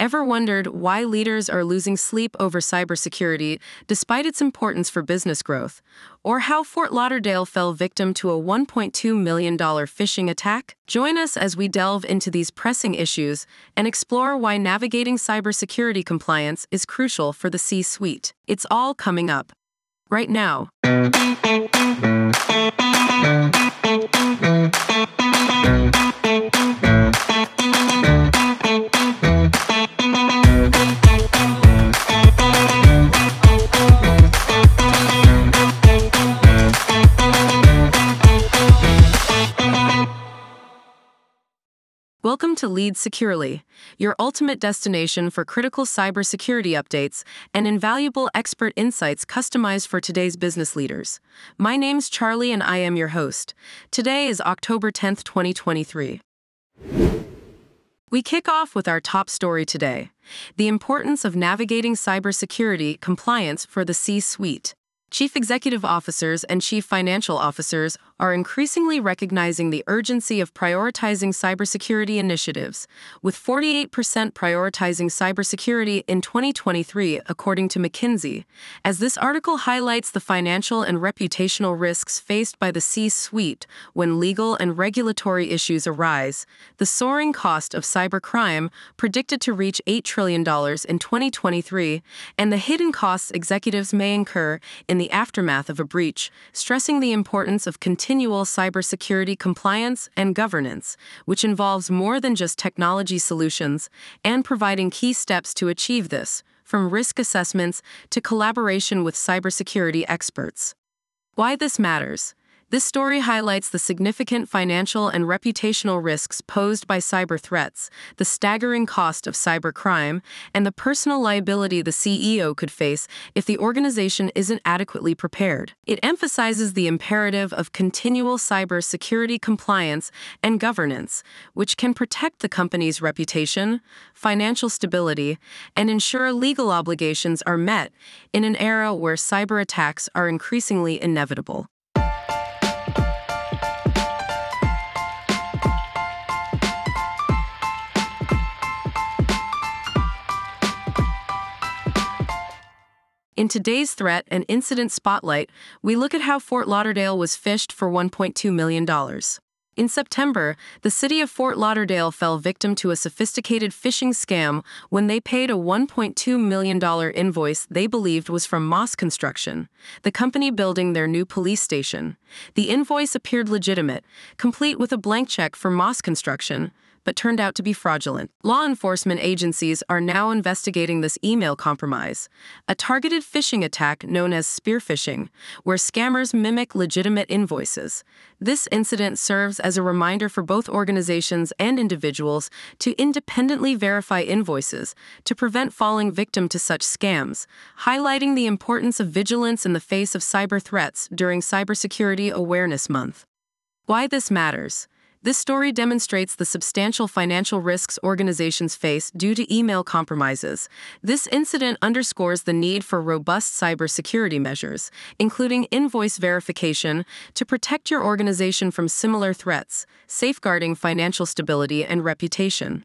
Ever wondered why leaders are losing sleep over cybersecurity despite its importance for business growth? Or how Fort Lauderdale fell victim to a $1.2 million phishing attack? Join us as we delve into these pressing issues and explore why navigating cybersecurity compliance is crucial for the C suite. It's all coming up right now. Welcome to Lead Securely, your ultimate destination for critical cybersecurity updates and invaluable expert insights customized for today's business leaders. My name's Charlie and I am your host. Today is October 10th, 2023. We kick off with our top story today the importance of navigating cybersecurity compliance for the C suite. Chief executive officers and chief financial officers are increasingly recognizing the urgency of prioritizing cybersecurity initiatives, with 48% prioritizing cybersecurity in 2023, according to McKinsey. As this article highlights the financial and reputational risks faced by the C suite when legal and regulatory issues arise, the soaring cost of cybercrime, predicted to reach $8 trillion in 2023, and the hidden costs executives may incur in the aftermath of a breach, stressing the importance of continual cybersecurity compliance and governance, which involves more than just technology solutions, and providing key steps to achieve this, from risk assessments to collaboration with cybersecurity experts. Why this matters. This story highlights the significant financial and reputational risks posed by cyber threats, the staggering cost of cybercrime, and the personal liability the CEO could face if the organization isn't adequately prepared. It emphasizes the imperative of continual cyber security compliance and governance, which can protect the company's reputation, financial stability, and ensure legal obligations are met in an era where cyber attacks are increasingly inevitable. In today's threat and incident spotlight, we look at how Fort Lauderdale was phished for $1.2 million. In September, the city of Fort Lauderdale fell victim to a sophisticated phishing scam when they paid a $1.2 million invoice they believed was from Moss Construction, the company building their new police station. The invoice appeared legitimate, complete with a blank check for Moss Construction, but turned out to be fraudulent. Law enforcement agencies are now investigating this email compromise, a targeted phishing attack known as spear phishing, where scammers mimic legitimate invoices. This incident serves as a reminder for both organizations and individuals to independently verify invoices to prevent falling victim to such scams, highlighting the importance of vigilance in the face of cyber threats during Cybersecurity Awareness Month. Why this matters. This story demonstrates the substantial financial risks organizations face due to email compromises. This incident underscores the need for robust cybersecurity measures, including invoice verification, to protect your organization from similar threats, safeguarding financial stability and reputation.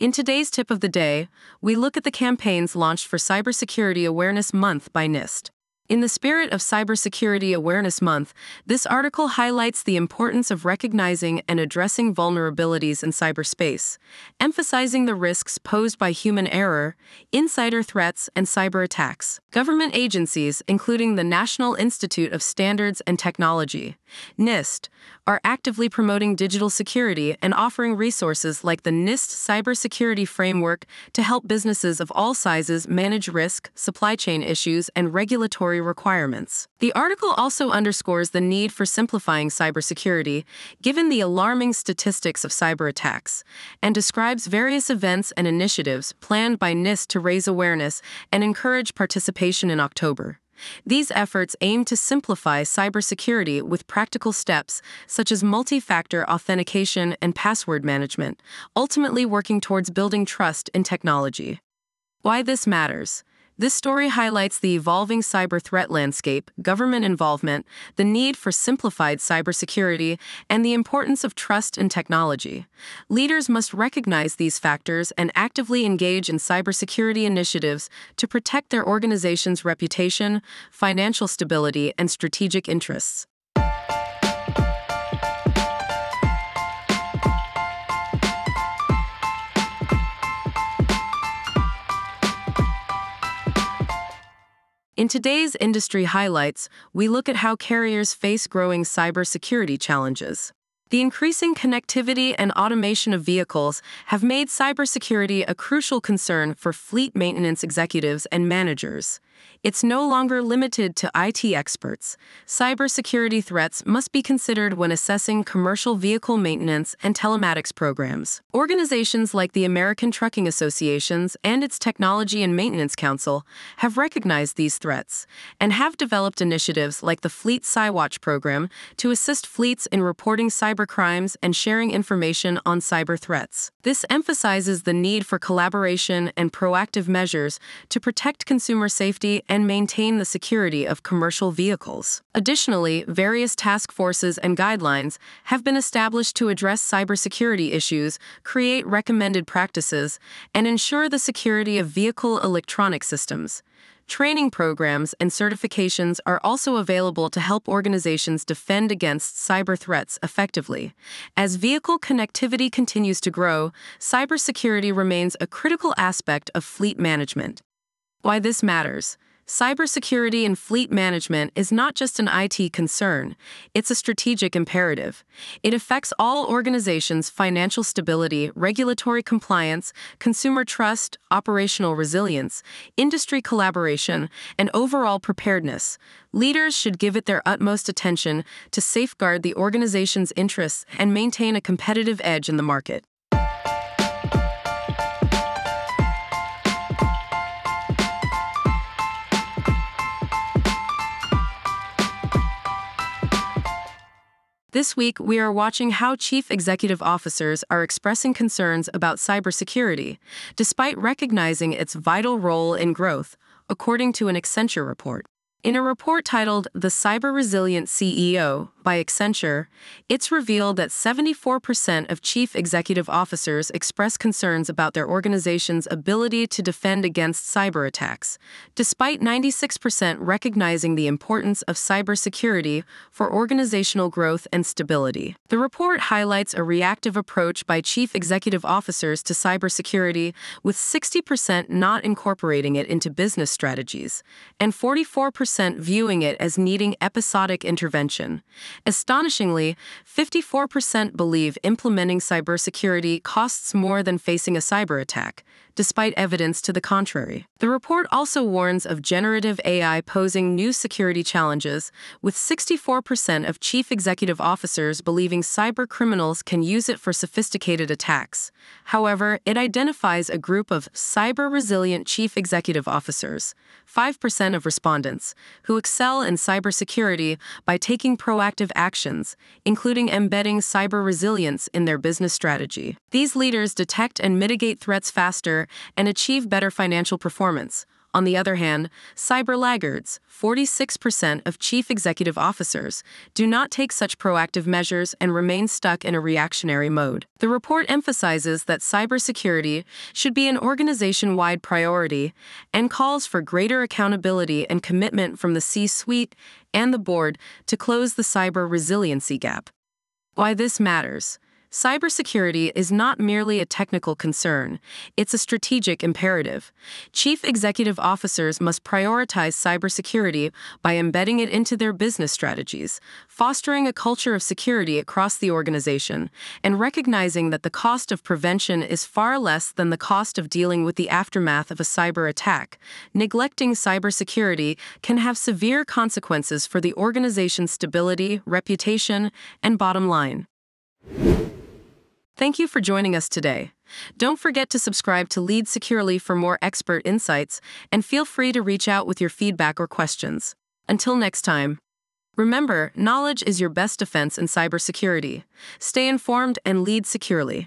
In today's tip of the day, we look at the campaigns launched for Cybersecurity Awareness Month by NIST. In the spirit of Cybersecurity Awareness Month, this article highlights the importance of recognizing and addressing vulnerabilities in cyberspace, emphasizing the risks posed by human error, insider threats, and cyber attacks. Government agencies, including the National Institute of Standards and Technology, NIST, are actively promoting digital security and offering resources like the NIST Cybersecurity Framework to help businesses of all sizes manage risk, supply chain issues, and regulatory requirements. The article also underscores the need for simplifying cybersecurity, given the alarming statistics of cyber attacks, and describes various events and initiatives planned by NIST to raise awareness and encourage participation in October. These efforts aim to simplify cybersecurity with practical steps such as multi factor authentication and password management, ultimately working towards building trust in technology. Why this matters. This story highlights the evolving cyber threat landscape, government involvement, the need for simplified cybersecurity, and the importance of trust in technology. Leaders must recognize these factors and actively engage in cybersecurity initiatives to protect their organization's reputation, financial stability, and strategic interests. In today's industry highlights, we look at how carriers face growing cybersecurity challenges. The increasing connectivity and automation of vehicles have made cybersecurity a crucial concern for fleet maintenance executives and managers. It's no longer limited to IT experts. Cybersecurity threats must be considered when assessing commercial vehicle maintenance and telematics programs. Organizations like the American Trucking Associations and its Technology and Maintenance Council have recognized these threats and have developed initiatives like the Fleet Cywatch program to assist fleets in reporting cyber crimes and sharing information on cyber threats. This emphasizes the need for collaboration and proactive measures to protect consumer safety safety and maintain the security of commercial vehicles. Additionally, various task forces and guidelines have been established to address cybersecurity issues, create recommended practices, and ensure the security of vehicle electronic systems. Training programs and certifications are also available to help organizations defend against cyber threats effectively. As vehicle connectivity continues to grow, cybersecurity remains a critical aspect of fleet management. Why this matters. Cybersecurity and fleet management is not just an IT concern, it's a strategic imperative. It affects all organizations' financial stability, regulatory compliance, consumer trust, operational resilience, industry collaboration, and overall preparedness. Leaders should give it their utmost attention to safeguard the organization's interests and maintain a competitive edge in the market. This week, we are watching how chief executive officers are expressing concerns about cybersecurity, despite recognizing its vital role in growth, according to an Accenture report. In a report titled The Cyber Resilient CEO by Accenture, it's revealed that 74% of chief executive officers express concerns about their organization's ability to defend against cyber attacks, despite 96% recognizing the importance of cybersecurity for organizational growth and stability. The report highlights a reactive approach by chief executive officers to cybersecurity, with 60% not incorporating it into business strategies, and 44% percent viewing it as needing episodic intervention. Astonishingly, 54% believe implementing cybersecurity costs more than facing a cyber attack, despite evidence to the contrary. The report also warns of generative AI posing new security challenges, with 64% of chief executive officers believing cyber criminals can use it for sophisticated attacks. However, it identifies a group of cyber resilient chief executive officers, 5% of respondents, who excel in cybersecurity by taking proactive actions, including embedding cyber resilience in their business strategy. These leaders detect and mitigate threats faster and achieve better financial performance. On the other hand, cyber laggards, 46% of chief executive officers, do not take such proactive measures and remain stuck in a reactionary mode. The report emphasizes that cybersecurity should be an organization wide priority and calls for greater accountability and commitment from the C suite and the board to close the cyber resiliency gap. Why this matters. Cybersecurity is not merely a technical concern, it's a strategic imperative. Chief executive officers must prioritize cybersecurity by embedding it into their business strategies, fostering a culture of security across the organization, and recognizing that the cost of prevention is far less than the cost of dealing with the aftermath of a cyber attack. Neglecting cybersecurity can have severe consequences for the organization's stability, reputation, and bottom line. Thank you for joining us today. Don't forget to subscribe to Lead Securely for more expert insights, and feel free to reach out with your feedback or questions. Until next time, remember knowledge is your best defense in cybersecurity. Stay informed and lead securely.